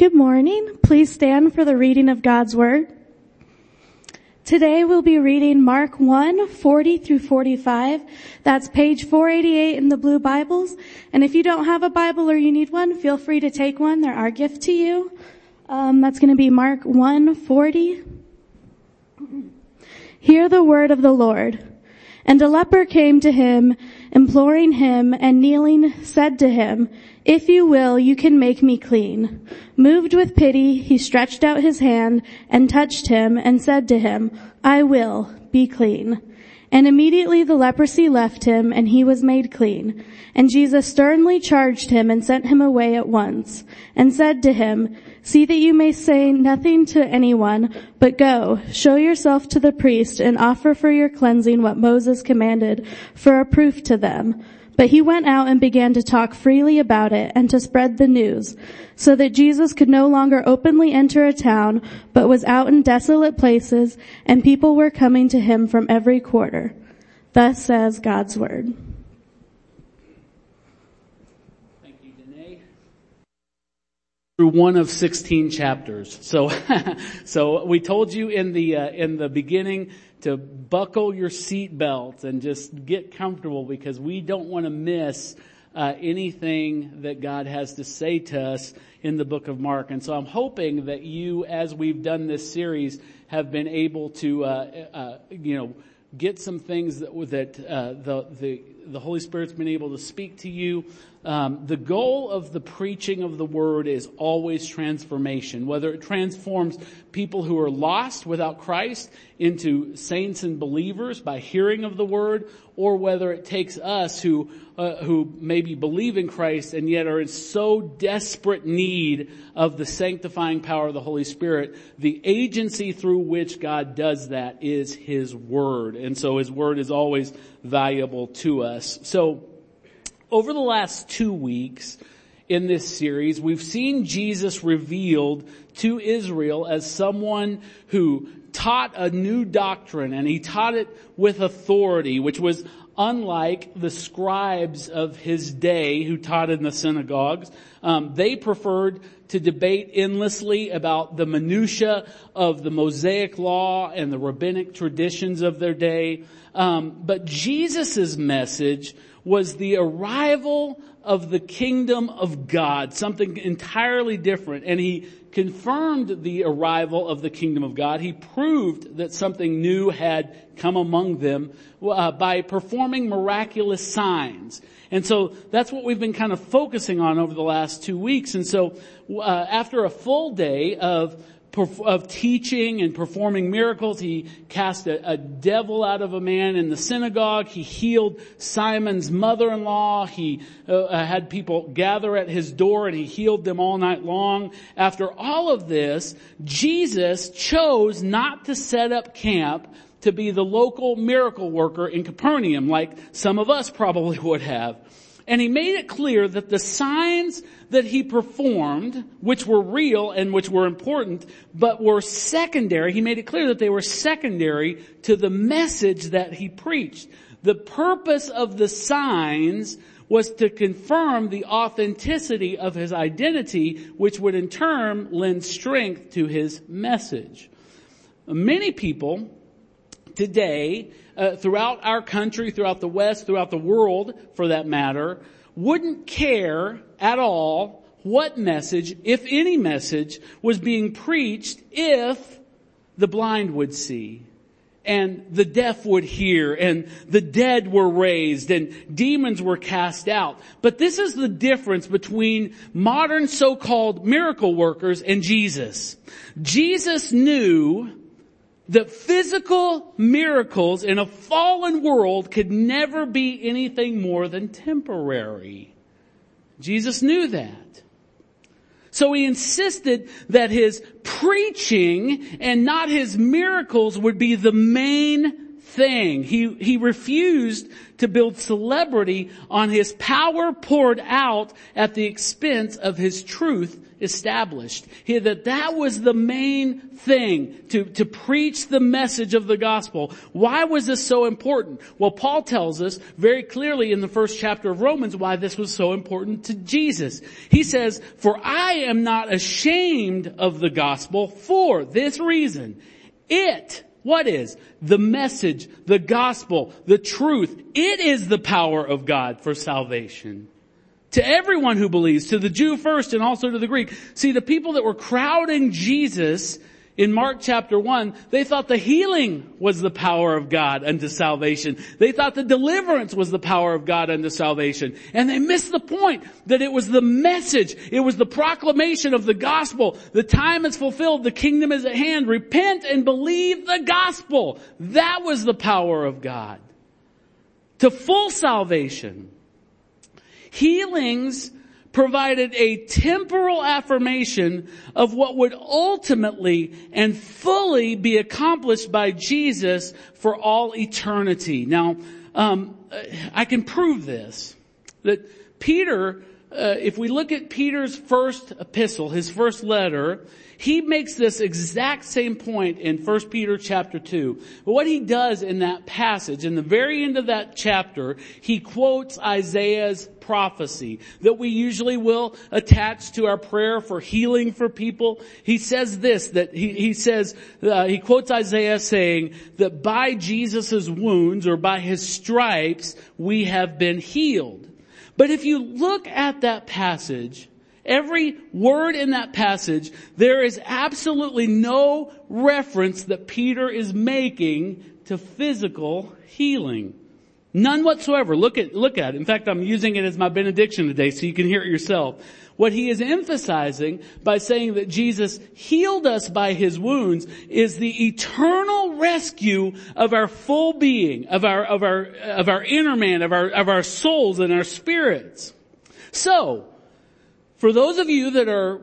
Good morning. Please stand for the reading of God's Word. Today we'll be reading Mark 1, 40 through 45. That's page 488 in the blue Bibles. And if you don't have a Bible or you need one, feel free to take one. They're our gift to you. Um, that's going to be Mark 1, 40. Hear the word of the Lord. And a leper came to him, imploring him, and kneeling said to him, if you will, you can make me clean. Moved with pity, he stretched out his hand and touched him and said to him, I will, be clean. And immediately the leprosy left him and he was made clean. And Jesus sternly charged him and sent him away at once and said to him, see that you may say nothing to anyone, but go, show yourself to the priest and offer for your cleansing what Moses commanded for a proof to them. But he went out and began to talk freely about it and to spread the news, so that Jesus could no longer openly enter a town, but was out in desolate places, and people were coming to him from every quarter. Thus says God's word. Thank you. Through one of 16 chapters. So, so we told you in the, uh, in the beginning to buckle your seatbelt and just get comfortable because we don't want to miss uh, anything that God has to say to us in the book of Mark. And so I'm hoping that you, as we've done this series, have been able to, uh, uh, you know, get some things that, that uh, the, the, the Holy Spirit's been able to speak to you. Um, the goal of the preaching of the word is always transformation, whether it transforms people who are lost without Christ into saints and believers by hearing of the word, or whether it takes us who uh, who maybe believe in Christ and yet are in so desperate need of the sanctifying power of the Holy Spirit. The agency through which God does that is His Word, and so His Word is always valuable to us. So over the last two weeks in this series, we've seen Jesus revealed to Israel as someone who taught a new doctrine and he taught it with authority, which was unlike the scribes of his day who taught in the synagogues. Um, they preferred to debate endlessly about the minutia of the Mosaic law and the rabbinic traditions of their day. Um, but Jesus' message was the arrival of the kingdom of God, something entirely different. And he confirmed the arrival of the kingdom of God. He proved that something new had come among them uh, by performing miraculous signs. And so that's what we've been kind of focusing on over the last two weeks. And so uh, after a full day of of teaching and performing miracles. He cast a, a, devil out of a man in the synagogue. He healed Simon's mother-in-law. He uh, uh, had people gather at his door and he healed them all night long. After all of this, Jesus chose not to set up camp to be the local miracle worker in Capernaum like some of us probably would have. And he made it clear that the signs that he performed, which were real and which were important, but were secondary, he made it clear that they were secondary to the message that he preached. The purpose of the signs was to confirm the authenticity of his identity, which would in turn lend strength to his message. Many people today uh, throughout our country, throughout the West, throughout the world for that matter, wouldn't care at all what message, if any message, was being preached if the blind would see and the deaf would hear and the dead were raised and demons were cast out. But this is the difference between modern so-called miracle workers and Jesus. Jesus knew that physical miracles in a fallen world could never be anything more than temporary. Jesus knew that. So he insisted that his preaching and not his miracles would be the main thing. He, he refused to build celebrity on his power poured out at the expense of his truth established. He, that that was the main thing to, to preach the message of the gospel. Why was this so important? Well, Paul tells us very clearly in the first chapter of Romans why this was so important to Jesus. He says, for I am not ashamed of the gospel for this reason. It what is? The message, the gospel, the truth. It is the power of God for salvation. To everyone who believes, to the Jew first and also to the Greek. See, the people that were crowding Jesus in Mark chapter 1, they thought the healing was the power of God unto salvation. They thought the deliverance was the power of God unto salvation. And they missed the point that it was the message, it was the proclamation of the gospel. The time is fulfilled, the kingdom is at hand. Repent and believe the gospel. That was the power of God. To full salvation. Healings provided a temporal affirmation of what would ultimately and fully be accomplished by Jesus for all eternity. Now, um, I can prove this that Peter, uh, if we look at Peter's first epistle, his first letter, he makes this exact same point in 1 Peter chapter 2. But what he does in that passage, in the very end of that chapter, he quotes Isaiah's prophecy that we usually will attach to our prayer for healing for people. He says this, that he, he says, uh, he quotes Isaiah saying that by Jesus' wounds or by his stripes we have been healed. But if you look at that passage, Every word in that passage, there is absolutely no reference that Peter is making to physical healing. None whatsoever. Look at, look at it. In fact, I'm using it as my benediction today so you can hear it yourself. What he is emphasizing by saying that Jesus healed us by his wounds is the eternal rescue of our full being, of our, of our, of our inner man, of our, of our souls and our spirits. So, for those of you that are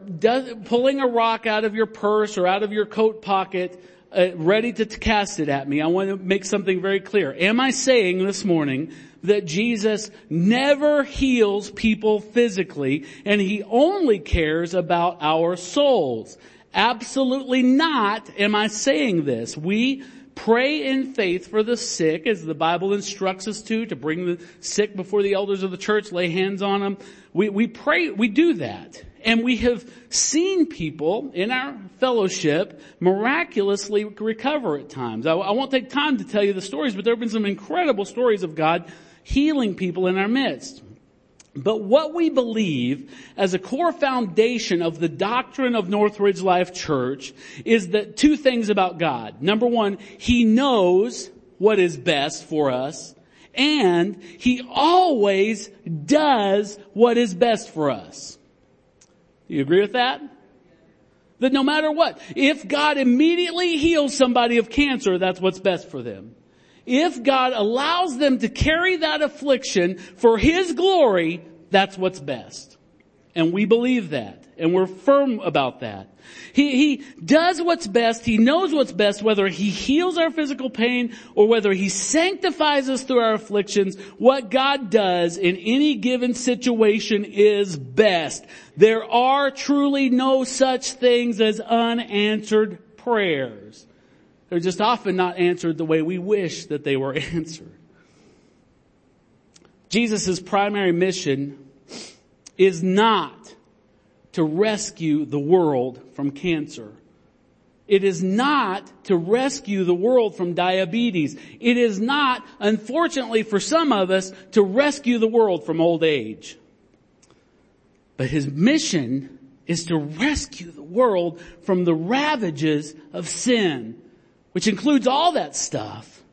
pulling a rock out of your purse or out of your coat pocket, uh, ready to cast it at me, I want to make something very clear. Am I saying this morning that Jesus never heals people physically and he only cares about our souls? Absolutely not am I saying this. We pray in faith for the sick as the Bible instructs us to, to bring the sick before the elders of the church, lay hands on them. We, we pray, we do that. And we have seen people in our fellowship miraculously recover at times. I, I won't take time to tell you the stories, but there have been some incredible stories of God healing people in our midst. But what we believe as a core foundation of the doctrine of Northridge Life Church is that two things about God. Number one, He knows what is best for us and He always does what is best for us. Do you agree with that? That no matter what, if God immediately heals somebody of cancer, that's what's best for them. If God allows them to carry that affliction for His glory, that's what's best. And we believe that. And we're firm about that. He, he does what's best. He knows what's best, whether he heals our physical pain or whether he sanctifies us through our afflictions. What God does in any given situation is best. There are truly no such things as unanswered prayers. They're just often not answered the way we wish that they were answered. Jesus' primary mission is not to rescue the world from cancer. It is not to rescue the world from diabetes. It is not, unfortunately for some of us, to rescue the world from old age. But his mission is to rescue the world from the ravages of sin, which includes all that stuff.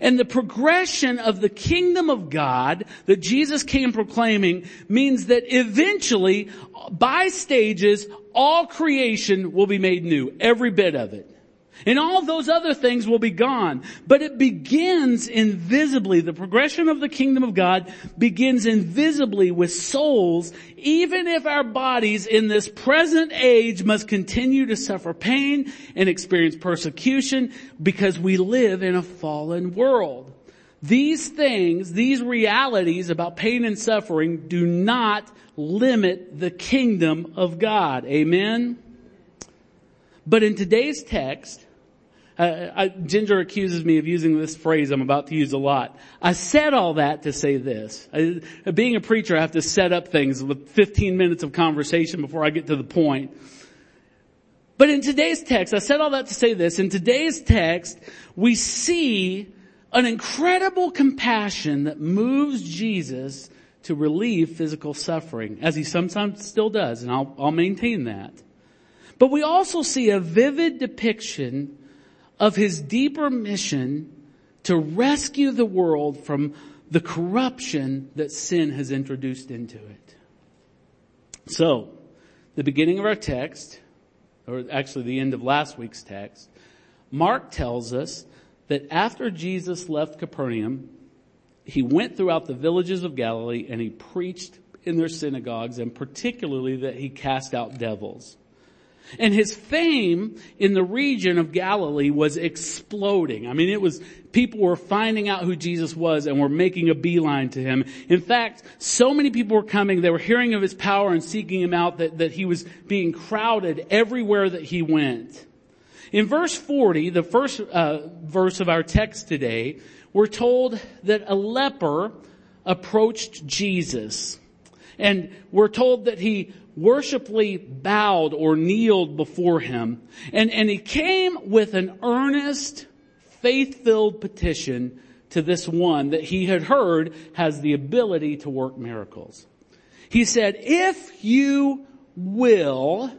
And the progression of the kingdom of God that Jesus came proclaiming means that eventually, by stages, all creation will be made new. Every bit of it. And all those other things will be gone. But it begins invisibly. The progression of the kingdom of God begins invisibly with souls, even if our bodies in this present age must continue to suffer pain and experience persecution because we live in a fallen world. These things, these realities about pain and suffering do not limit the kingdom of God. Amen? But in today's text, uh, I, Ginger accuses me of using this phrase I'm about to use a lot. I said all that to say this. I, being a preacher, I have to set up things with 15 minutes of conversation before I get to the point. But in today's text, I said all that to say this. In today's text, we see an incredible compassion that moves Jesus to relieve physical suffering, as he sometimes still does, and I'll, I'll maintain that. But we also see a vivid depiction of his deeper mission to rescue the world from the corruption that sin has introduced into it. So, the beginning of our text, or actually the end of last week's text, Mark tells us that after Jesus left Capernaum, he went throughout the villages of Galilee and he preached in their synagogues and particularly that he cast out devils. And his fame in the region of Galilee was exploding. I mean, it was, people were finding out who Jesus was and were making a beeline to him. In fact, so many people were coming, they were hearing of his power and seeking him out that, that he was being crowded everywhere that he went. In verse 40, the first uh, verse of our text today, we're told that a leper approached Jesus. And we're told that he worshipfully bowed or kneeled before him. And, and he came with an earnest, faith-filled petition to this one that he had heard has the ability to work miracles. He said, if you will,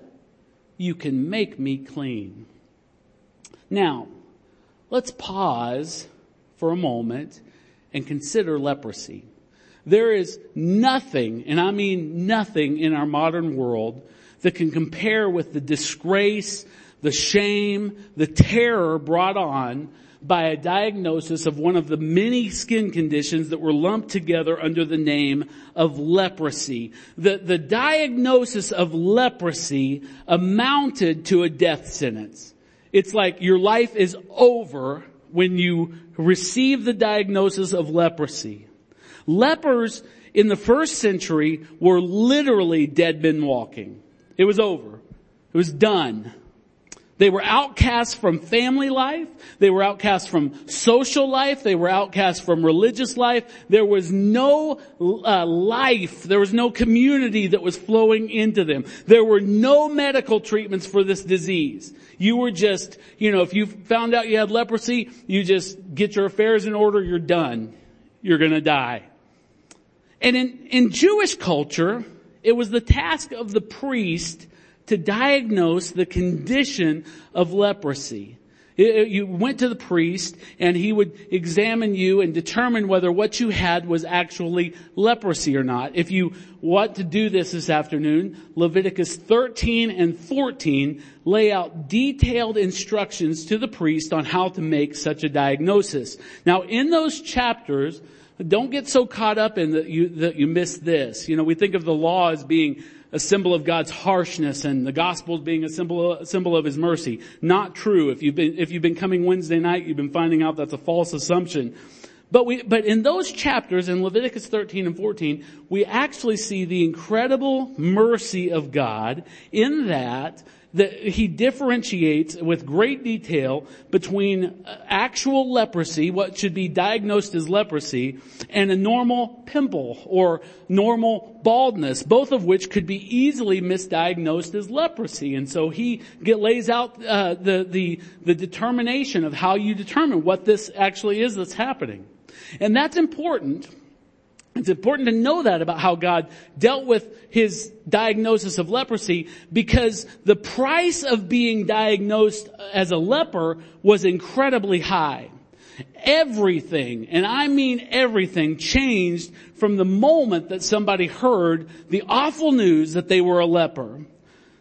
you can make me clean. Now, let's pause for a moment and consider leprosy. There is nothing, and I mean nothing in our modern world that can compare with the disgrace, the shame, the terror brought on by a diagnosis of one of the many skin conditions that were lumped together under the name of leprosy. The, the diagnosis of leprosy amounted to a death sentence. It's like your life is over when you receive the diagnosis of leprosy. Lepers in the first century were literally dead men walking. It was over. It was done. They were outcasts from family life. They were outcasts from social life. They were outcasts from religious life. There was no uh, life. There was no community that was flowing into them. There were no medical treatments for this disease. You were just, you know, if you found out you had leprosy, you just get your affairs in order, you're done. You're gonna die. And in, in Jewish culture, it was the task of the priest to diagnose the condition of leprosy. You went to the priest and he would examine you and determine whether what you had was actually leprosy or not. If you want to do this this afternoon, Leviticus 13 and 14 lay out detailed instructions to the priest on how to make such a diagnosis. Now in those chapters, don't get so caught up in that you, that you miss this. You know, we think of the law as being a symbol of God's harshness and the gospel being a symbol, a symbol of his mercy. Not true. If you've been, if you've been coming Wednesday night, you've been finding out that's a false assumption. But we, but in those chapters in Leviticus 13 and 14, we actually see the incredible mercy of God in that that he differentiates with great detail between uh, actual leprosy, what should be diagnosed as leprosy, and a normal pimple or normal baldness, both of which could be easily misdiagnosed as leprosy. And so he get, lays out uh, the, the, the determination of how you determine what this actually is that's happening. And that's important it's important to know that about how God dealt with his diagnosis of leprosy because the price of being diagnosed as a leper was incredibly high. Everything, and I mean everything, changed from the moment that somebody heard the awful news that they were a leper.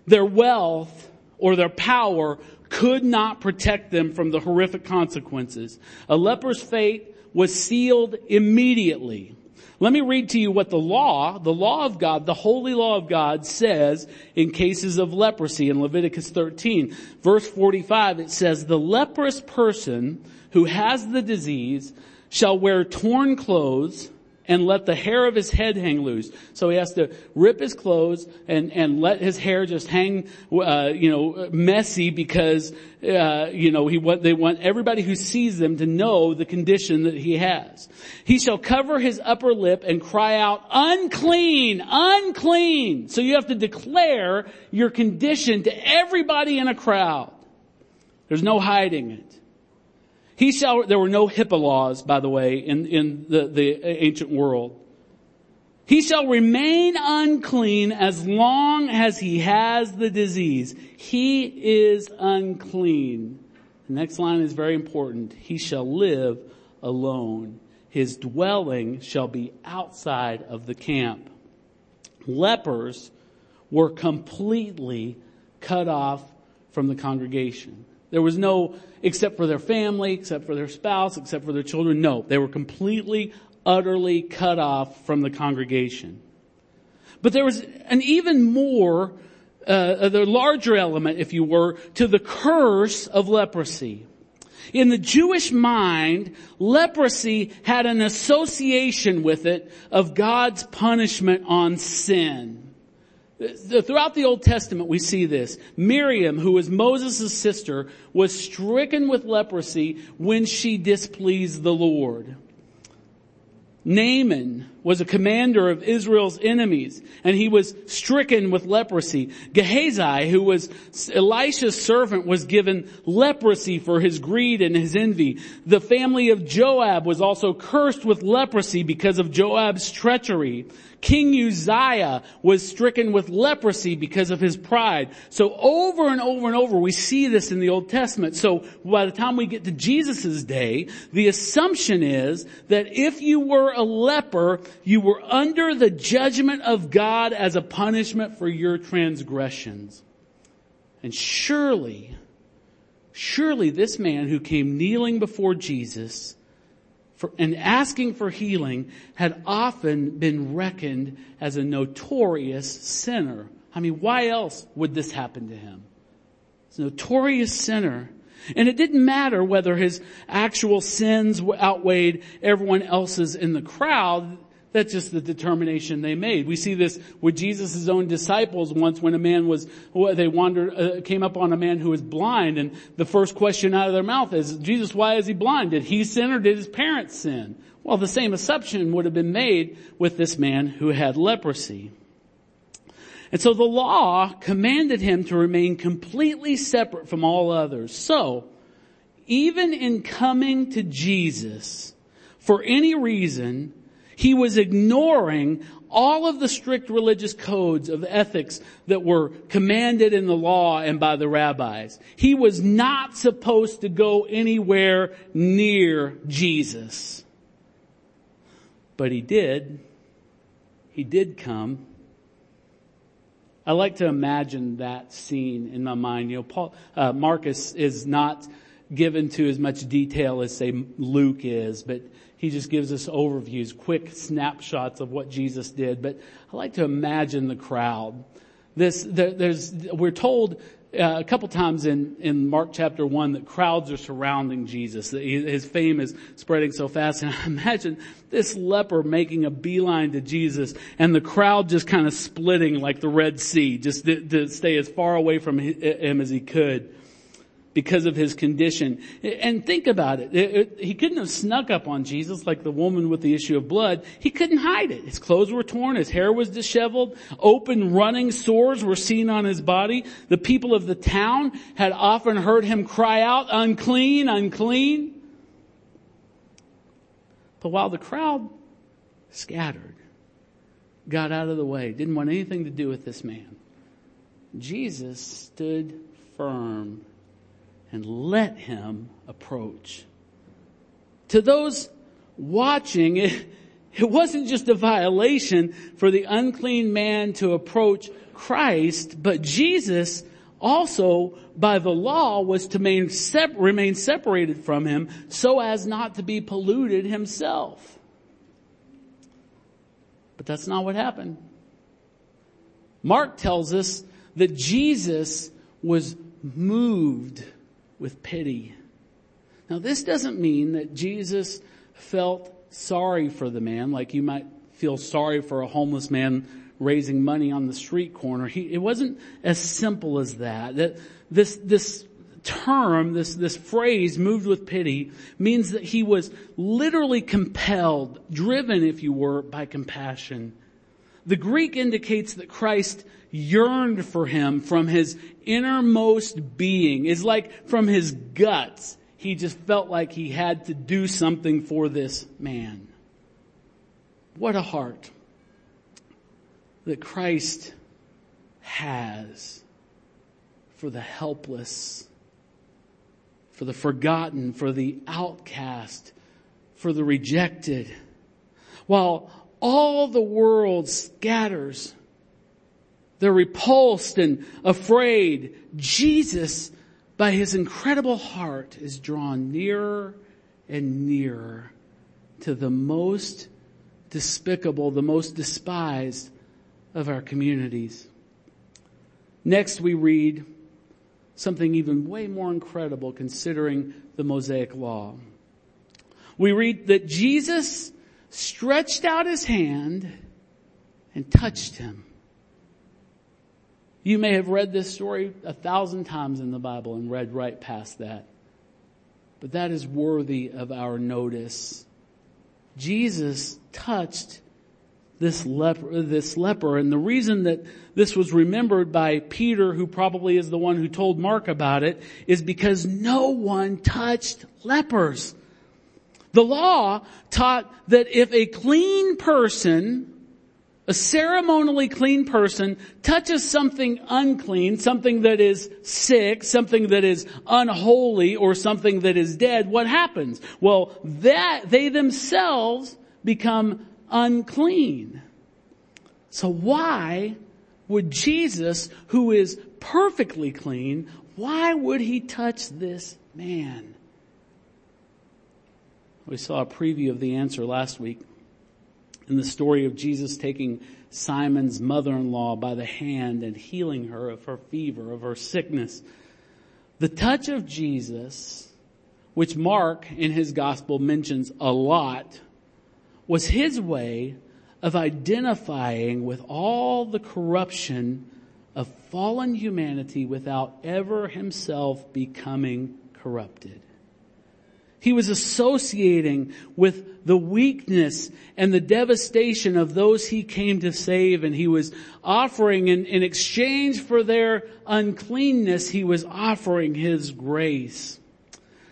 Their wealth or their power could not protect them from the horrific consequences. A leper's fate was sealed immediately. Let me read to you what the law, the law of God, the holy law of God says in cases of leprosy in Leviticus 13. Verse 45, it says, the leprous person who has the disease shall wear torn clothes and let the hair of his head hang loose. So he has to rip his clothes and, and let his hair just hang, uh, you know, messy because, uh, you know, he want, they want everybody who sees them to know the condition that he has. He shall cover his upper lip and cry out, unclean, unclean. So you have to declare your condition to everybody in a crowd. There's no hiding it. He shall, there were no HIPAA laws, by the way, in, in the, the ancient world. He shall remain unclean as long as he has the disease. He is unclean. The next line is very important. He shall live alone. His dwelling shall be outside of the camp. Lepers were completely cut off from the congregation. There was no, except for their family, except for their spouse, except for their children. No, they were completely, utterly cut off from the congregation. But there was an even more, uh, the larger element, if you were, to the curse of leprosy. In the Jewish mind, leprosy had an association with it of God's punishment on sin. Throughout the Old Testament we see this. Miriam, who was Moses' sister, was stricken with leprosy when she displeased the Lord. Naaman was a commander of Israel's enemies, and he was stricken with leprosy. Gehazi, who was Elisha's servant, was given leprosy for his greed and his envy. The family of Joab was also cursed with leprosy because of Joab's treachery. King Uzziah was stricken with leprosy because of his pride. So over and over and over we see this in the Old Testament. So by the time we get to Jesus' day, the assumption is that if you were a leper, you were under the judgment of God as a punishment for your transgressions. And surely, surely this man who came kneeling before Jesus for, and asking for healing had often been reckoned as a notorious sinner. I mean, why else would this happen to him? He's a notorious sinner. And it didn't matter whether his actual sins outweighed everyone else's in the crowd. That's just the determination they made. We see this with Jesus' own disciples once when a man was, they wandered, uh, came up on a man who was blind and the first question out of their mouth is, Jesus, why is he blind? Did he sin or did his parents sin? Well, the same assumption would have been made with this man who had leprosy. And so the law commanded him to remain completely separate from all others. So, even in coming to Jesus, for any reason, he was ignoring all of the strict religious codes of ethics that were commanded in the law and by the rabbis. He was not supposed to go anywhere near Jesus. But he did. He did come. I like to imagine that scene in my mind. You know, Paul, uh, Marcus is not given to as much detail as say Luke is, but he just gives us overviews, quick snapshots of what Jesus did. But I like to imagine the crowd. This, there, there's, we're told uh, a couple times in, in Mark chapter one that crowds are surrounding Jesus. That his fame is spreading so fast. And I imagine this leper making a beeline to Jesus and the crowd just kind of splitting like the Red Sea, just to, to stay as far away from him as he could because of his condition. And think about it. it, it he couldn't have snuck up on Jesus like the woman with the issue of blood. He couldn't hide it. His clothes were torn, his hair was disheveled, open running sores were seen on his body. The people of the town had often heard him cry out, unclean, unclean. But while the crowd scattered, got out of the way, didn't want anything to do with this man, Jesus stood firm and let him approach. To those watching, it, it wasn't just a violation for the unclean man to approach Christ, but Jesus also by the law was to remain, remain separated from him so as not to be polluted himself. But that's not what happened. Mark tells us that Jesus was moved with pity. Now this doesn't mean that Jesus felt sorry for the man like you might feel sorry for a homeless man raising money on the street corner. He, it wasn't as simple as that. That this, this term, this, this phrase, moved with pity, means that he was literally compelled, driven, if you were, by compassion. The Greek indicates that Christ yearned for him from his innermost being. Is like from his guts. He just felt like he had to do something for this man. What a heart that Christ has for the helpless, for the forgotten, for the outcast, for the rejected. While all the world scatters, they're repulsed and afraid. Jesus, by his incredible heart, is drawn nearer and nearer to the most despicable, the most despised of our communities. Next we read something even way more incredible considering the Mosaic Law. We read that Jesus stretched out his hand and touched him. You may have read this story a thousand times in the Bible and read right past that. But that is worthy of our notice. Jesus touched this leper, this leper. And the reason that this was remembered by Peter, who probably is the one who told Mark about it, is because no one touched lepers. The law taught that if a clean person, a ceremonially clean person touches something unclean, something that is sick, something that is unholy, or something that is dead, what happens? Well, that, they themselves become unclean. So why would Jesus, who is perfectly clean, why would he touch this man? We saw a preview of the answer last week in the story of Jesus taking Simon's mother-in-law by the hand and healing her of her fever, of her sickness. The touch of Jesus, which Mark in his gospel mentions a lot, was his way of identifying with all the corruption of fallen humanity without ever himself becoming corrupted. He was associating with the weakness and the devastation of those he came to save and he was offering in, in exchange for their uncleanness, he was offering his grace.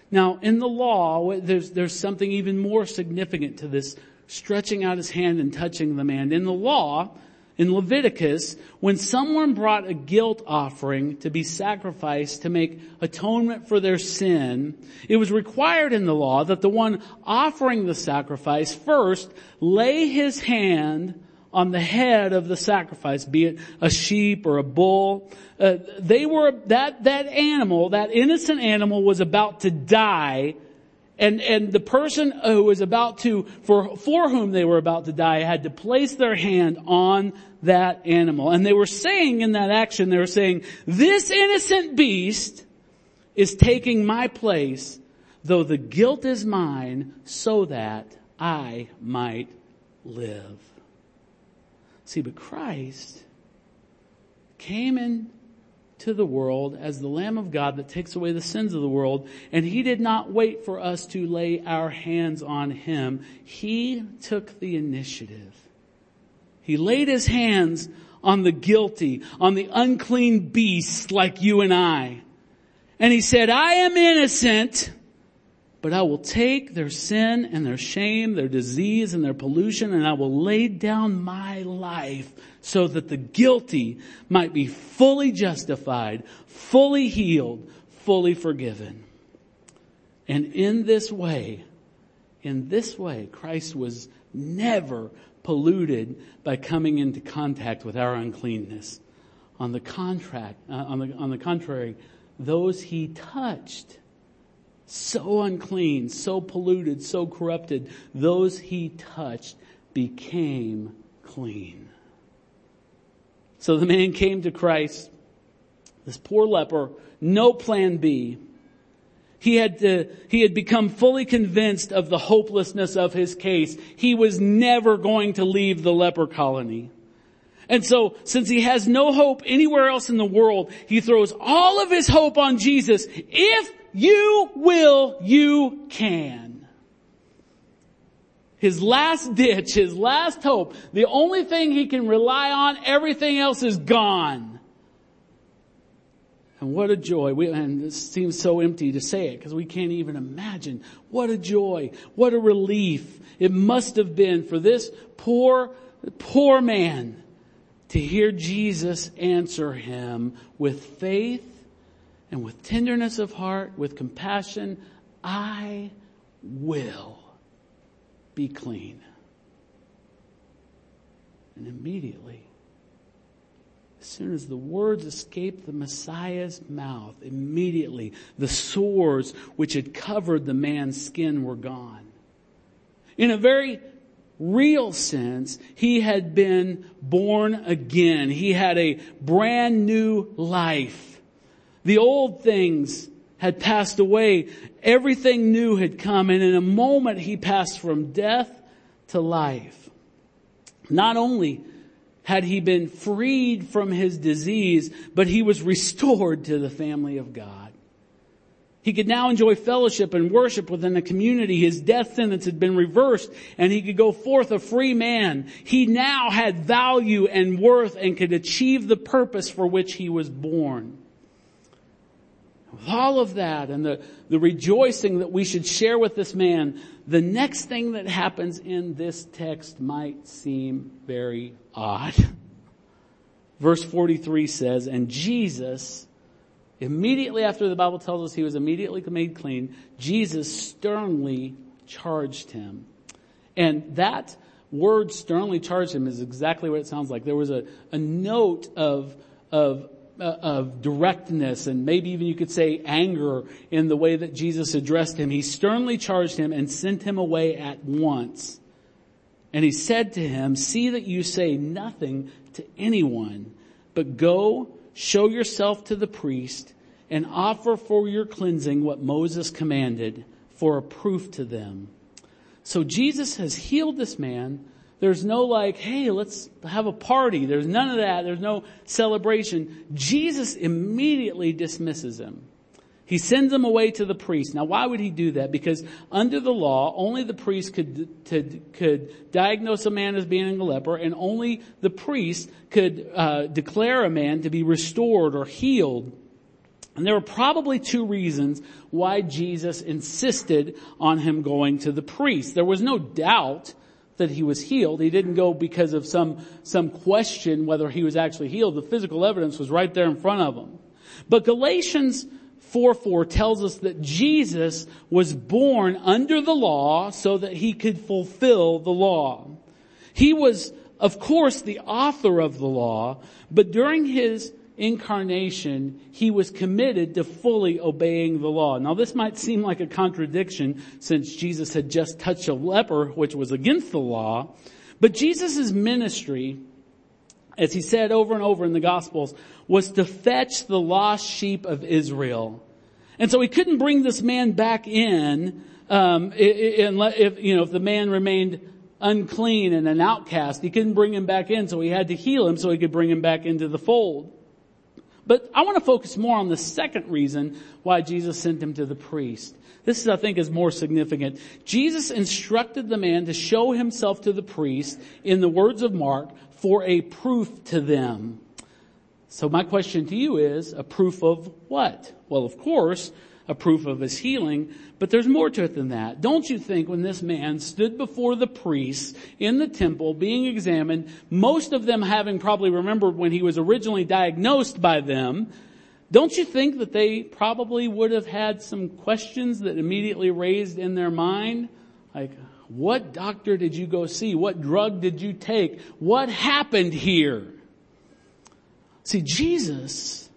Now, in the law, there's, there's something even more significant to this stretching out his hand and touching the man. In the law, in Leviticus, when someone brought a guilt offering to be sacrificed to make atonement for their sin, it was required in the law that the one offering the sacrifice first lay his hand on the head of the sacrifice, be it a sheep or a bull. Uh, they were, that, that animal, that innocent animal was about to die and, and the person who was about to, for, for whom they were about to die had to place their hand on that animal. And they were saying in that action, they were saying, this innocent beast is taking my place, though the guilt is mine, so that I might live. See, but Christ came in to the world as the Lamb of God that takes away the sins of the world. And He did not wait for us to lay our hands on Him. He took the initiative. He laid His hands on the guilty, on the unclean beast like you and I. And He said, I am innocent but I will take their sin and their shame, their disease and their pollution, and I will lay down my life so that the guilty might be fully justified, fully healed, fully forgiven. And in this way, in this way, Christ was never polluted by coming into contact with our uncleanness. On the contract, uh, on the, on the contrary, those he touched, so unclean, so polluted, so corrupted, those he touched became clean. So the man came to Christ, this poor leper, no plan B. He had to, he had become fully convinced of the hopelessness of his case. He was never going to leave the leper colony. And so, since he has no hope anywhere else in the world, he throws all of his hope on Jesus. If you will, you can. His last ditch, his last hope, the only thing he can rely on, everything else is gone. And what a joy. We, and it seems so empty to say it because we can't even imagine. What a joy. What a relief it must have been for this poor, poor man to hear Jesus answer him with faith and with tenderness of heart, with compassion. I will be clean. And immediately, as soon as the words escaped the Messiah's mouth, immediately the sores which had covered the man's skin were gone. In a very real sense, he had been born again. He had a brand new life. The old things had passed away. Everything new had come and in a moment he passed from death to life. Not only had he been freed from his disease, but he was restored to the family of God. He could now enjoy fellowship and worship within the community. His death sentence had been reversed and he could go forth a free man. He now had value and worth and could achieve the purpose for which he was born. All of that and the, the rejoicing that we should share with this man, the next thing that happens in this text might seem very odd. Verse 43 says, and Jesus, immediately after the Bible tells us he was immediately made clean, Jesus sternly charged him. And that word sternly charged him is exactly what it sounds like. There was a, a note of, of Uh, of directness and maybe even you could say anger in the way that Jesus addressed him. He sternly charged him and sent him away at once. And he said to him, see that you say nothing to anyone, but go show yourself to the priest and offer for your cleansing what Moses commanded for a proof to them. So Jesus has healed this man there's no like, hey, let's have a party. There's none of that. There's no celebration. Jesus immediately dismisses him. He sends him away to the priest. Now why would he do that? Because under the law, only the priest could, to, could diagnose a man as being a leper and only the priest could uh, declare a man to be restored or healed. And there were probably two reasons why Jesus insisted on him going to the priest. There was no doubt that he was healed. He didn't go because of some, some question whether he was actually healed. The physical evidence was right there in front of him. But Galatians 4 4 tells us that Jesus was born under the law so that he could fulfill the law. He was, of course, the author of the law, but during his incarnation, he was committed to fully obeying the law. Now this might seem like a contradiction since Jesus had just touched a leper, which was against the law, but Jesus' ministry, as he said over and over in the gospels, was to fetch the lost sheep of Israel. And so he couldn't bring this man back in, um, if, you know, if the man remained unclean and an outcast. He couldn't bring him back in, so he had to heal him so he could bring him back into the fold. But I want to focus more on the second reason why Jesus sent him to the priest. This is, I think, is more significant. Jesus instructed the man to show himself to the priest in the words of Mark for a proof to them. So my question to you is, a proof of what? Well, of course, a proof of his healing, but there's more to it than that. Don't you think when this man stood before the priests in the temple being examined, most of them having probably remembered when he was originally diagnosed by them, don't you think that they probably would have had some questions that immediately raised in their mind? Like, what doctor did you go see? What drug did you take? What happened here? See, Jesus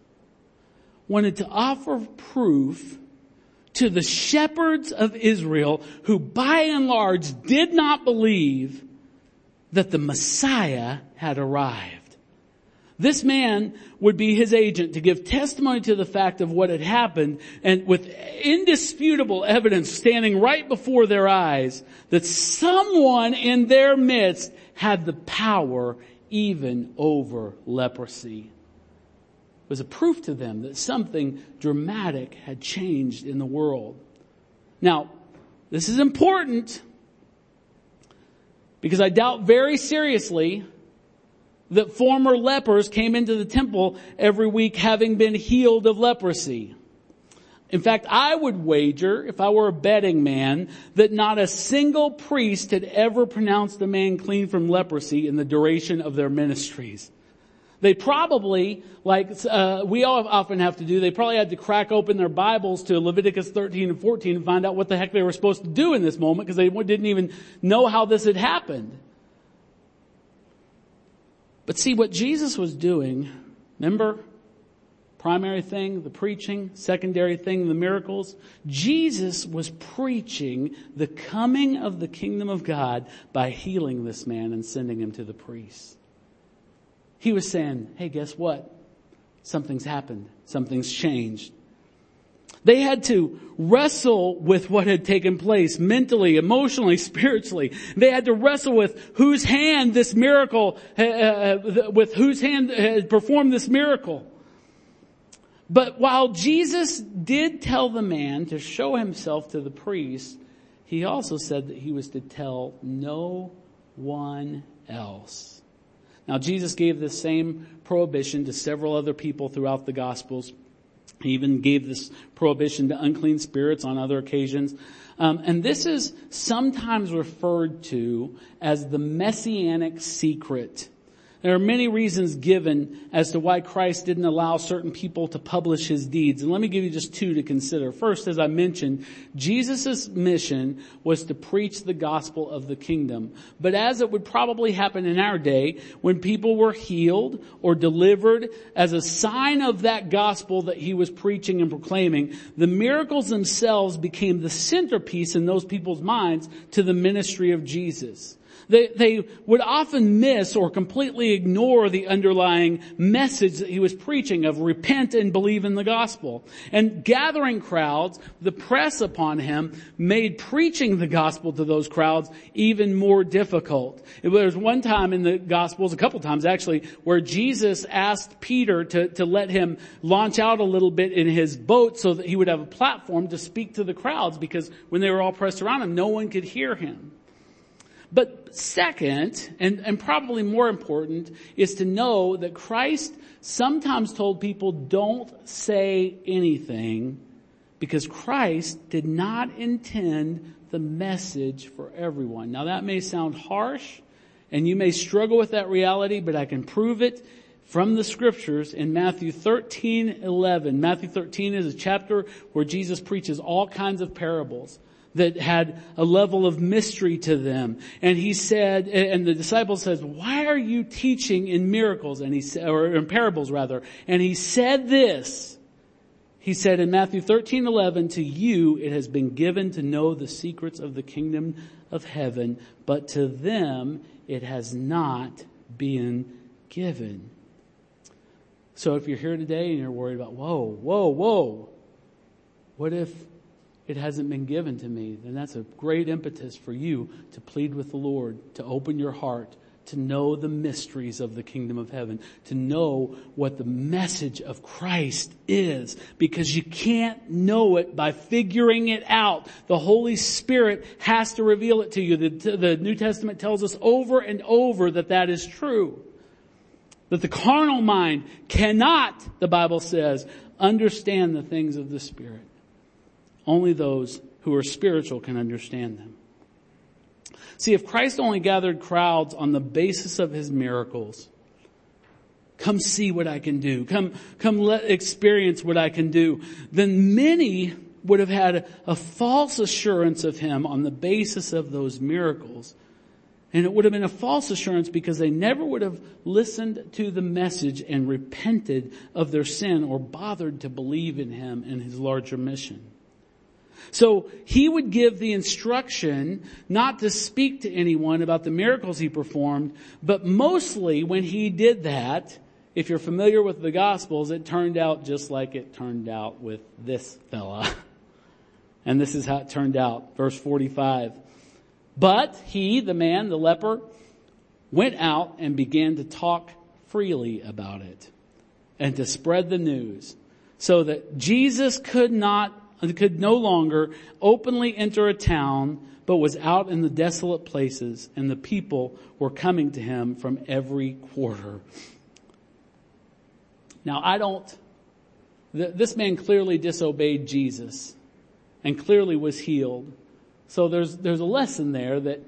wanted to offer proof to the shepherds of Israel who by and large did not believe that the Messiah had arrived. This man would be his agent to give testimony to the fact of what had happened and with indisputable evidence standing right before their eyes that someone in their midst had the power even over leprosy. Was a proof to them that something dramatic had changed in the world. Now, this is important because I doubt very seriously that former lepers came into the temple every week having been healed of leprosy. In fact, I would wager, if I were a betting man, that not a single priest had ever pronounced a man clean from leprosy in the duration of their ministries. They probably, like uh, we all often have to do, they probably had to crack open their Bibles to Leviticus 13 and 14 and find out what the heck they were supposed to do in this moment because they didn't even know how this had happened. But see what Jesus was doing, remember? Primary thing, the preaching. Secondary thing, the miracles. Jesus was preaching the coming of the kingdom of God by healing this man and sending him to the priests. He was saying, hey, guess what? Something's happened. Something's changed. They had to wrestle with what had taken place mentally, emotionally, spiritually. They had to wrestle with whose hand this miracle, uh, uh, with whose hand had performed this miracle. But while Jesus did tell the man to show himself to the priest, he also said that he was to tell no one else. Now Jesus gave the same prohibition to several other people throughout the Gospels. He even gave this prohibition to unclean spirits on other occasions. Um, and this is sometimes referred to as the messianic secret. There are many reasons given as to why Christ didn't allow certain people to publish his deeds. And let me give you just two to consider. First, as I mentioned, Jesus' mission was to preach the gospel of the kingdom. But as it would probably happen in our day, when people were healed or delivered as a sign of that gospel that he was preaching and proclaiming, the miracles themselves became the centerpiece in those people's minds to the ministry of Jesus. They, they would often miss or completely ignore the underlying message that he was preaching of repent and believe in the gospel. And gathering crowds, the press upon him made preaching the gospel to those crowds even more difficult. There was one time in the gospels, a couple times actually, where Jesus asked Peter to, to let him launch out a little bit in his boat so that he would have a platform to speak to the crowds because when they were all pressed around him, no one could hear him. But second, and, and probably more important, is to know that Christ sometimes told people don't say anything because Christ did not intend the message for everyone. Now that may sound harsh and you may struggle with that reality, but I can prove it from the scriptures in Matthew 13, 11. Matthew 13 is a chapter where Jesus preaches all kinds of parables that had a level of mystery to them. And he said, and the disciple says, why are you teaching in miracles? And he said, or in parables rather. And he said this, he said in Matthew 13, 11, to you it has been given to know the secrets of the kingdom of heaven, but to them it has not been given. So if you're here today and you're worried about, whoa, whoa, whoa, what if it hasn't been given to me, then that's a great impetus for you to plead with the Lord, to open your heart, to know the mysteries of the kingdom of heaven, to know what the message of Christ is, because you can't know it by figuring it out. The Holy Spirit has to reveal it to you. The, the New Testament tells us over and over that that is true. That the carnal mind cannot, the Bible says, understand the things of the Spirit. Only those who are spiritual can understand them. See, if Christ only gathered crowds on the basis of his miracles, come see what I can do, come, come let experience what I can do, then many would have had a false assurance of him on the basis of those miracles. And it would have been a false assurance because they never would have listened to the message and repented of their sin or bothered to believe in him and his larger mission. So he would give the instruction not to speak to anyone about the miracles he performed, but mostly when he did that, if you're familiar with the gospels, it turned out just like it turned out with this fella. And this is how it turned out. Verse 45. But he, the man, the leper, went out and began to talk freely about it and to spread the news so that Jesus could not, could no longer openly enter a town, but was out in the desolate places and the people were coming to him from every quarter. Now I don't, this man clearly disobeyed Jesus and clearly was healed. So there's, there's a lesson there that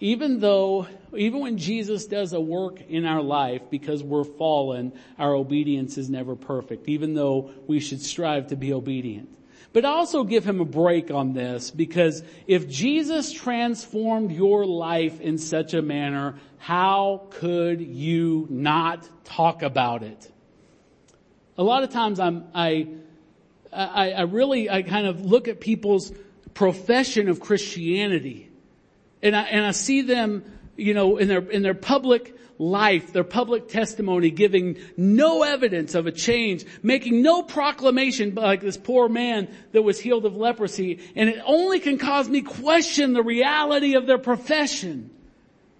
even though, even when Jesus does a work in our life because we're fallen, our obedience is never perfect, even though we should strive to be obedient. But also give him a break on this because if Jesus transformed your life in such a manner, how could you not talk about it? A lot of times I'm, I, I, I really, I kind of look at people's profession of Christianity and I, and I see them, you know, in their, in their public life, their public testimony giving no evidence of a change, making no proclamation like this poor man that was healed of leprosy. And it only can cause me question the reality of their profession.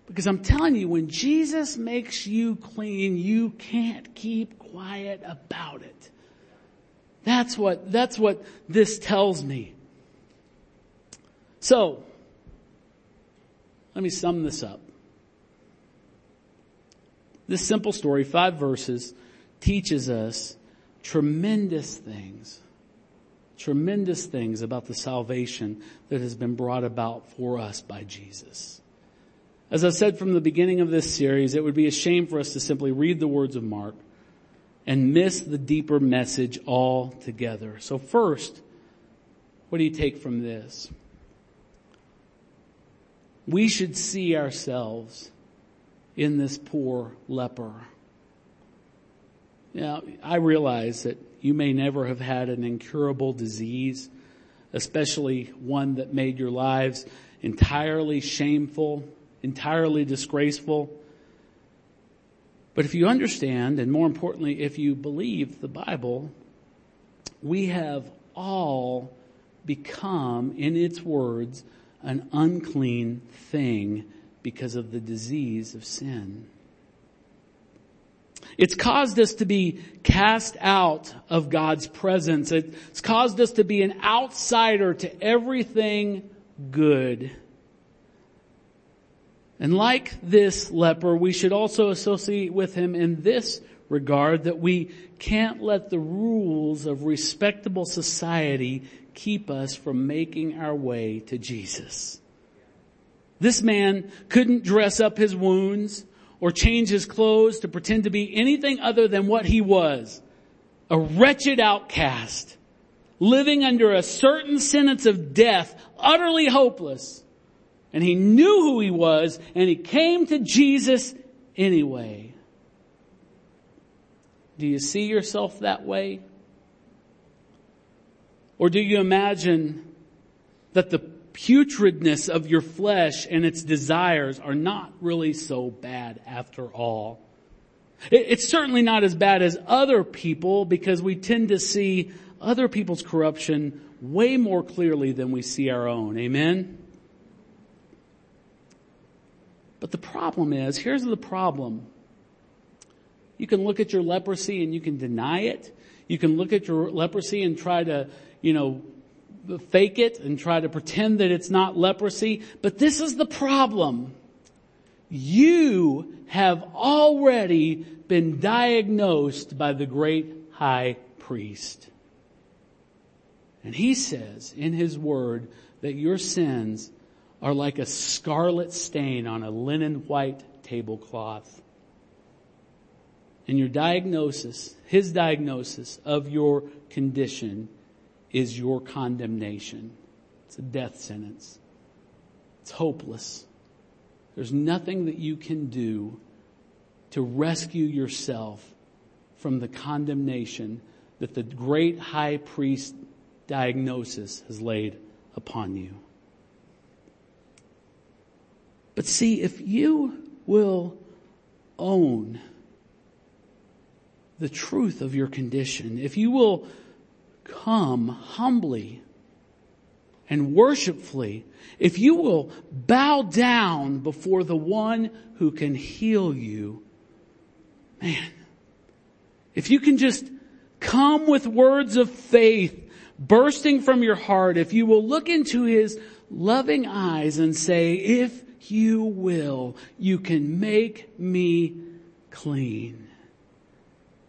Because I'm telling you, when Jesus makes you clean, you can't keep quiet about it. That's what, that's what this tells me. So, let me sum this up. This simple story, five verses, teaches us tremendous things. Tremendous things about the salvation that has been brought about for us by Jesus. As I said from the beginning of this series, it would be a shame for us to simply read the words of Mark and miss the deeper message altogether. So first, what do you take from this? We should see ourselves in this poor leper. Now, I realize that you may never have had an incurable disease, especially one that made your lives entirely shameful, entirely disgraceful. But if you understand, and more importantly, if you believe the Bible, we have all become, in its words, an unclean thing because of the disease of sin. It's caused us to be cast out of God's presence. It's caused us to be an outsider to everything good. And like this leper, we should also associate with him in this regard that we can't let the rules of respectable society keep us from making our way to Jesus. This man couldn't dress up his wounds or change his clothes to pretend to be anything other than what he was. A wretched outcast, living under a certain sentence of death, utterly hopeless and he knew who he was and he came to Jesus anyway. Do you see yourself that way? Or do you imagine that the putridness of your flesh and its desires are not really so bad after all? It's certainly not as bad as other people because we tend to see other people's corruption way more clearly than we see our own. Amen? But the problem is, here's the problem. You can look at your leprosy and you can deny it. You can look at your leprosy and try to, you know, fake it and try to pretend that it's not leprosy. But this is the problem. You have already been diagnosed by the great high priest. And he says in his word that your sins are like a scarlet stain on a linen white tablecloth. And your diagnosis, his diagnosis of your condition is your condemnation. It's a death sentence. It's hopeless. There's nothing that you can do to rescue yourself from the condemnation that the great high priest diagnosis has laid upon you. But see, if you will own the truth of your condition, if you will come humbly and worshipfully, if you will bow down before the one who can heal you, man, if you can just come with words of faith bursting from your heart, if you will look into his loving eyes and say, if you will, you can make me clean.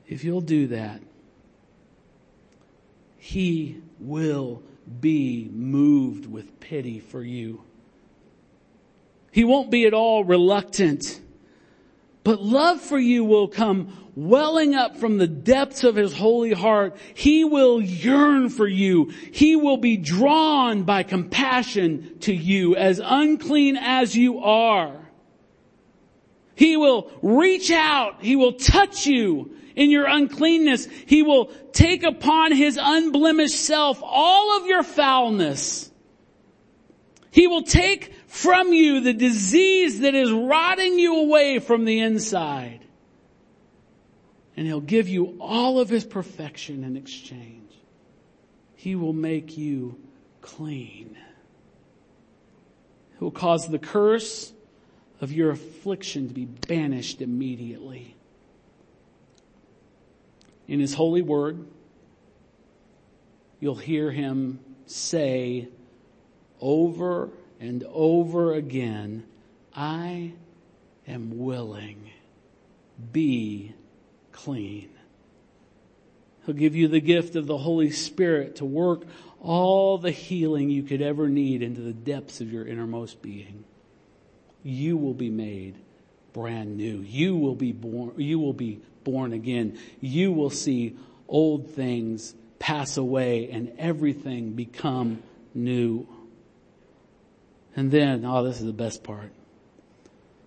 If you'll do that, he will be moved with pity for you. He won't be at all reluctant, but love for you will come welling up from the depths of his holy heart. He will yearn for you. He will be drawn by compassion to you as unclean as you are. He will reach out. He will touch you in your uncleanness. He will take upon his unblemished self all of your foulness. He will take from you the disease that is rotting you away from the inside. And he'll give you all of his perfection in exchange. He will make you clean. He will cause the curse of your affliction to be banished immediately in His holy word, you'll hear Him say over and over again, I am willing. Be clean. He'll give you the gift of the Holy Spirit to work all the healing you could ever need into the depths of your innermost being. You will be made brand new. You will be born, you will be born again, you will see old things pass away and everything become new. And then, oh, this is the best part.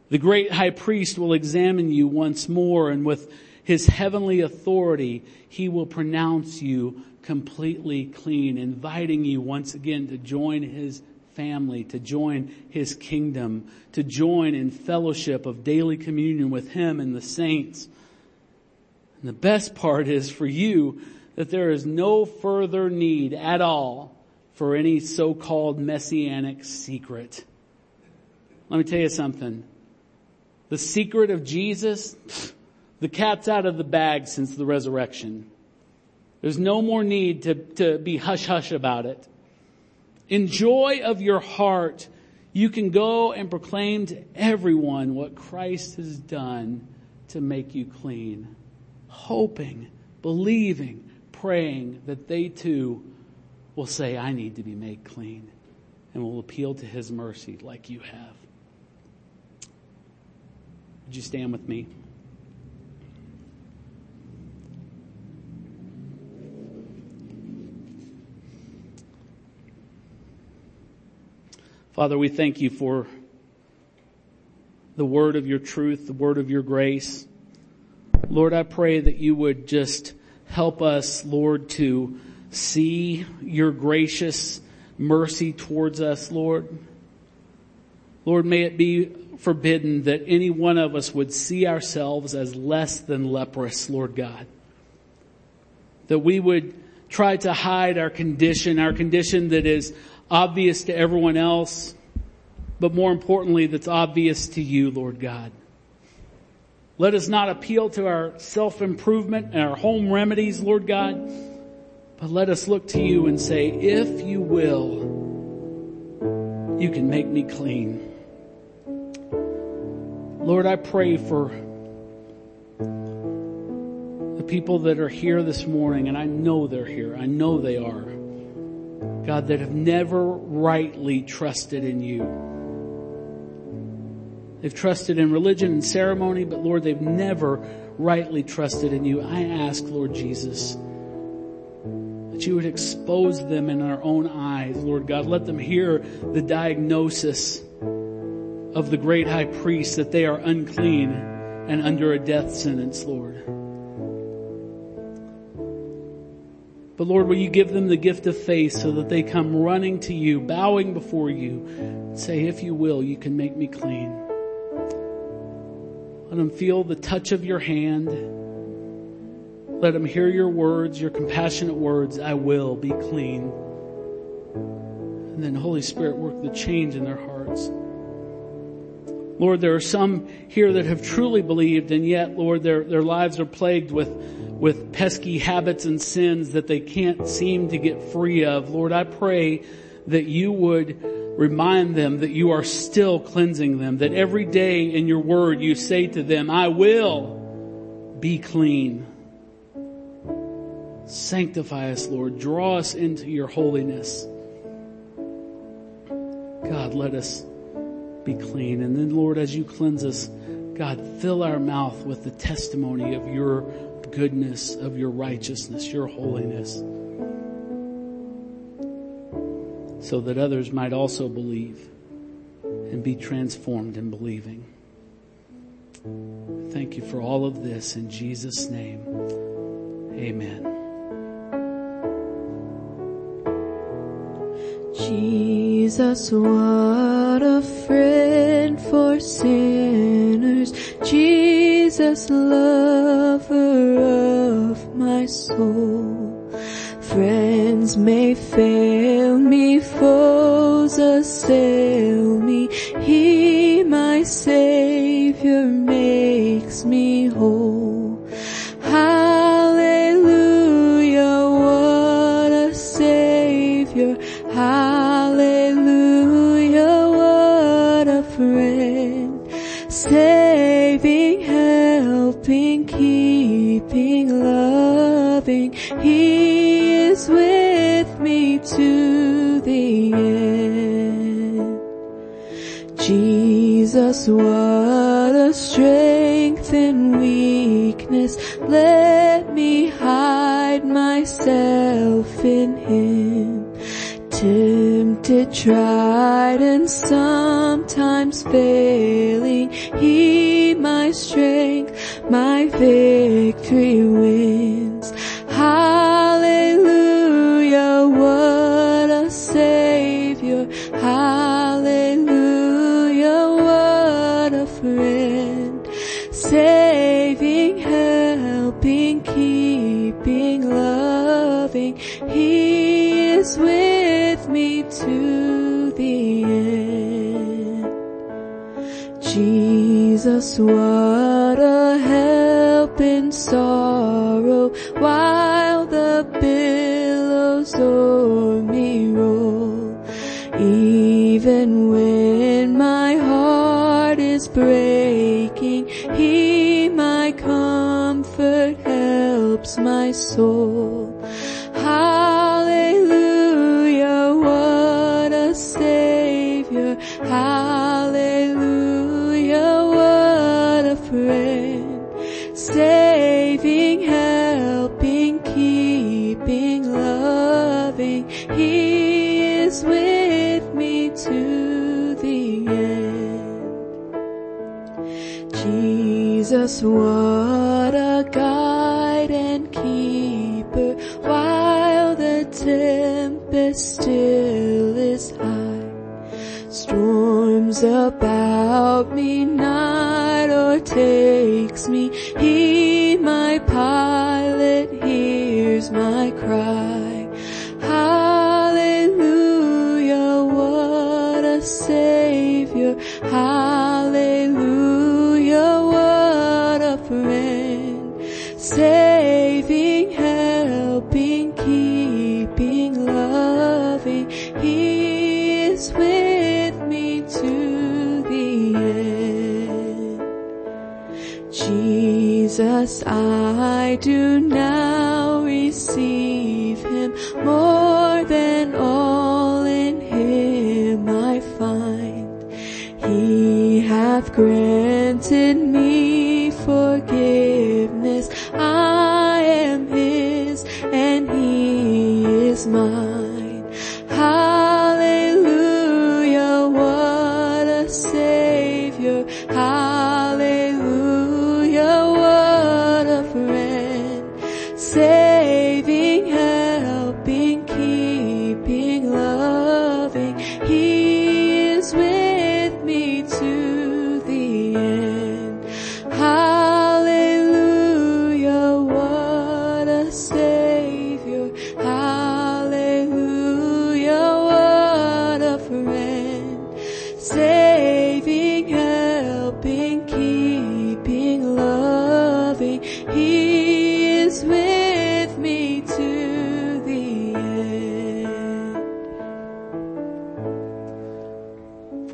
The great high priest will examine you once more and with his heavenly authority, he will pronounce you completely clean, inviting you once again to join his family, to join his kingdom, to join in fellowship of daily communion with him and the saints. And the best part is for you that there is no further need at all for any so-called messianic secret. Let me tell you something. The secret of Jesus, the cat's out of the bag since the resurrection. There's no more need to, to be hush hush about it. In joy of your heart, you can go and proclaim to everyone what Christ has done to make you clean hoping, believing, praying that they too will say, I need to be made clean and will appeal to his mercy like you have. Would you stand with me? Father, we thank you for the word of your truth, the word of your grace. Lord, I pray that you would just help us, Lord, to see your gracious mercy towards us, Lord. Lord, may it be forbidden that any one of us would see ourselves as less than leprous, Lord God. That we would try to hide our condition, our condition that is obvious to everyone else, but more importantly, that's obvious to you, Lord God. Let us not appeal to our self-improvement and our home remedies, Lord God, but let us look to you and say, if you will, you can make me clean. Lord, I pray for the people that are here this morning, and I know they're here. I know they are. God, that have never rightly trusted in you. They've trusted in religion and ceremony, but Lord, they've never rightly trusted in you. I ask, Lord Jesus, that you would expose them in our own eyes, Lord God. Let them hear the diagnosis of the great high priest that they are unclean and under a death sentence, Lord. But Lord, will you give them the gift of faith so that they come running to you, bowing before you, say, if you will, you can make me clean. Let them feel the touch of your hand. Let them hear your words, your compassionate words, I will be clean. And then Holy Spirit work the change in their hearts. Lord, there are some here that have truly believed and yet, Lord, their, their lives are plagued with, with pesky habits and sins that they can't seem to get free of. Lord, I pray that you would remind them that you are still cleansing them, that every day in your word you say to them, I will be clean. Sanctify us, Lord. Draw us into your holiness. God, let us be clean. And then Lord, as you cleanse us, God, fill our mouth with the testimony of your goodness, of your righteousness, your holiness, so that others might also believe and be transformed in believing. Thank you for all of this in Jesus' name. Amen. Jesus, what a friend for sinners. Jesus, lover of my soul. Friends may fail me, foes assail me. He, my Savior, makes me whole. Hallelujah, what a Savior. Hallelujah, what a friend. Saving, helping, keeping, loving. He is with me to the end. Jesus, what a strength in weakness. Let me hide myself in Him. Tempted, tried, and sometimes failing. He my strength, my victory wins. Jesus, what a help in sorrow while the billows o'er me roll. Even when my heart is breaking, He my comfort helps my soul. Jesus, what a guide and keeper while the tempest still is high. Storms about me, night overtakes me. He, my pilot, hears my cry. Jesus, I do now receive him more than all in him I find. He hath granted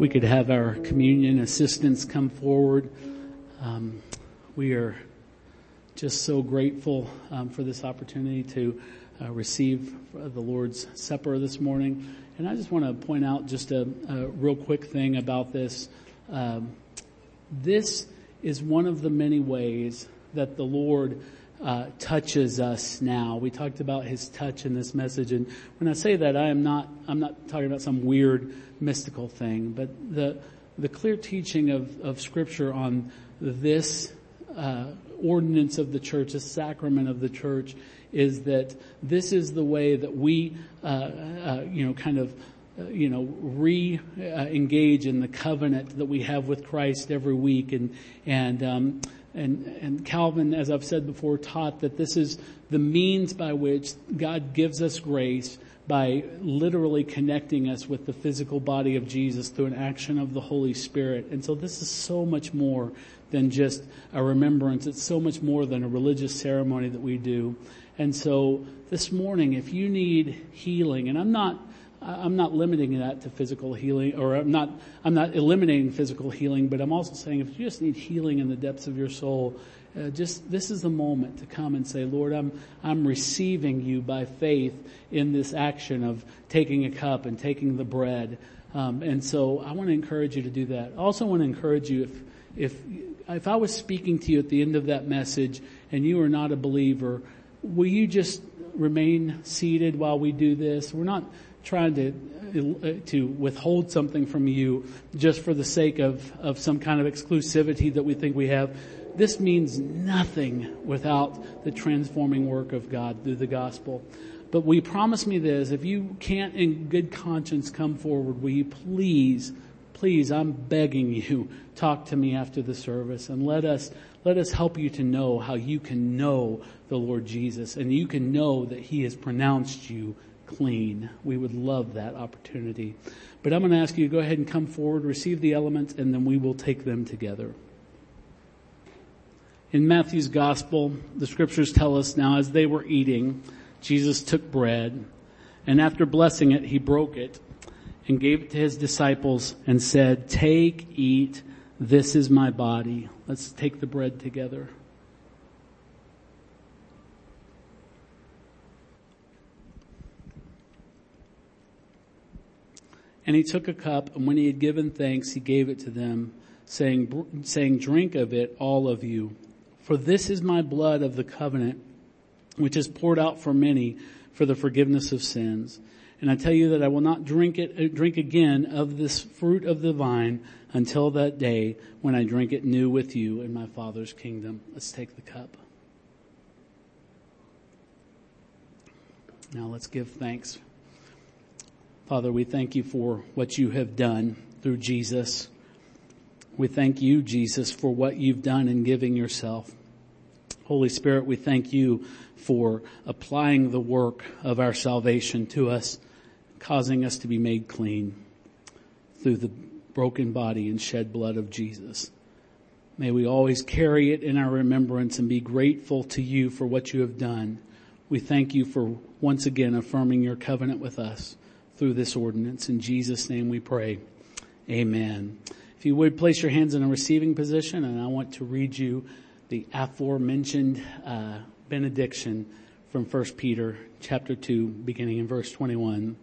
we could have our communion assistants come forward. Um, we are just so grateful um, for this opportunity to uh, receive the Lord's Supper this morning. And I just want to point out just a, a real quick thing about this. Um, this is one of the many ways that the Lord uh, touches us now. We talked about His touch in this message, and when I say that, I am not I'm not talking about some weird mystical thing, but the the clear teaching of of Scripture on this uh, ordinance of the church, a sacrament of the church, is that this is the way that we, uh, uh, you know, kind of, uh, you know, re-engage in the covenant that we have with Christ every week, and and um, and and Calvin, as I've said before, taught that this is the means by which God gives us grace by literally connecting us with the physical body of Jesus through an action of the Holy Spirit. And so this is so much more than just a remembrance. It's so much more than a religious ceremony that we do. And so this morning, if you need healing, and I'm not, I'm not limiting that to physical healing, or I'm not, I'm not eliminating physical healing, but I'm also saying if you just need healing in the depths of your soul, uh, just this is the moment to come and say, Lord, I'm I'm receiving you by faith in this action of taking a cup and taking the bread. Um, and so I want to encourage you to do that. I also want to encourage you if if if I was speaking to you at the end of that message and you are not a believer, will you just remain seated while we do this? We're not trying to uh, to withhold something from you just for the sake of of some kind of exclusivity that we think we have. This means nothing without the transforming work of God through the gospel. But we promise me this, if you can't in good conscience come forward, will you please please, I'm begging you, talk to me after the service and let us, let us help you to know how you can know the Lord Jesus and you can know that He has pronounced you clean. We would love that opportunity. But I'm going to ask you to go ahead and come forward, receive the elements, and then we will take them together. In Matthew's gospel, the scriptures tell us now as they were eating, Jesus took bread and after blessing it, he broke it and gave it to his disciples and said, take, eat, this is my body. Let's take the bread together. And he took a cup, and when he had given thanks, he gave it to them, saying, saying, drink of it, all of you. For this is my blood of the covenant, which is poured out for many for the forgiveness of sins. And I tell you that I will not drink it, uh, drink again of this fruit of the vine until that day when I drink it new with you in my Father's kingdom. Let's take the cup. Now let's give thanks. Father, we thank you for what you have done through Jesus. We thank you, Jesus, for what you've done in giving yourself. Holy Spirit, we thank you for applying the work of our salvation to us causing us to be made clean through the broken body and shed blood of Jesus. May we always carry it in our remembrance and be grateful to you for what you have done. We thank you for once again affirming your covenant with us through this ordinance. In Jesus' name we pray. Amen. If you would place your hands in a receiving position and I want to read you the aforementioned uh, benediction from 1 Peter chapter 2 beginning in verse 21.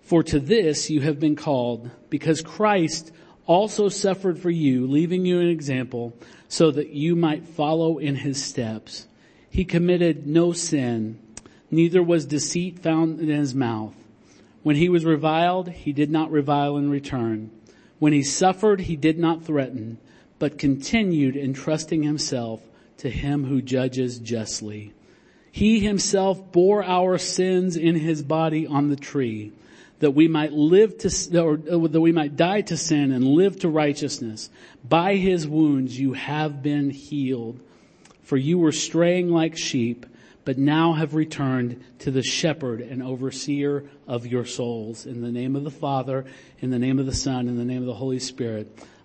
For to this you have been called, because Christ also suffered for you, leaving you an example, so that you might follow in his steps. He committed no sin, neither was deceit found in his mouth. When he was reviled, he did not revile in return. When he suffered, he did not threaten, but continued entrusting himself to him who judges justly. He himself bore our sins in his body on the tree that we might live to, or uh, that we might die to sin and live to righteousness. By his wounds you have been healed. For you were straying like sheep, but now have returned to the shepherd and overseer of your souls. In the name of the Father, in the name of the Son, in the name of the Holy Spirit.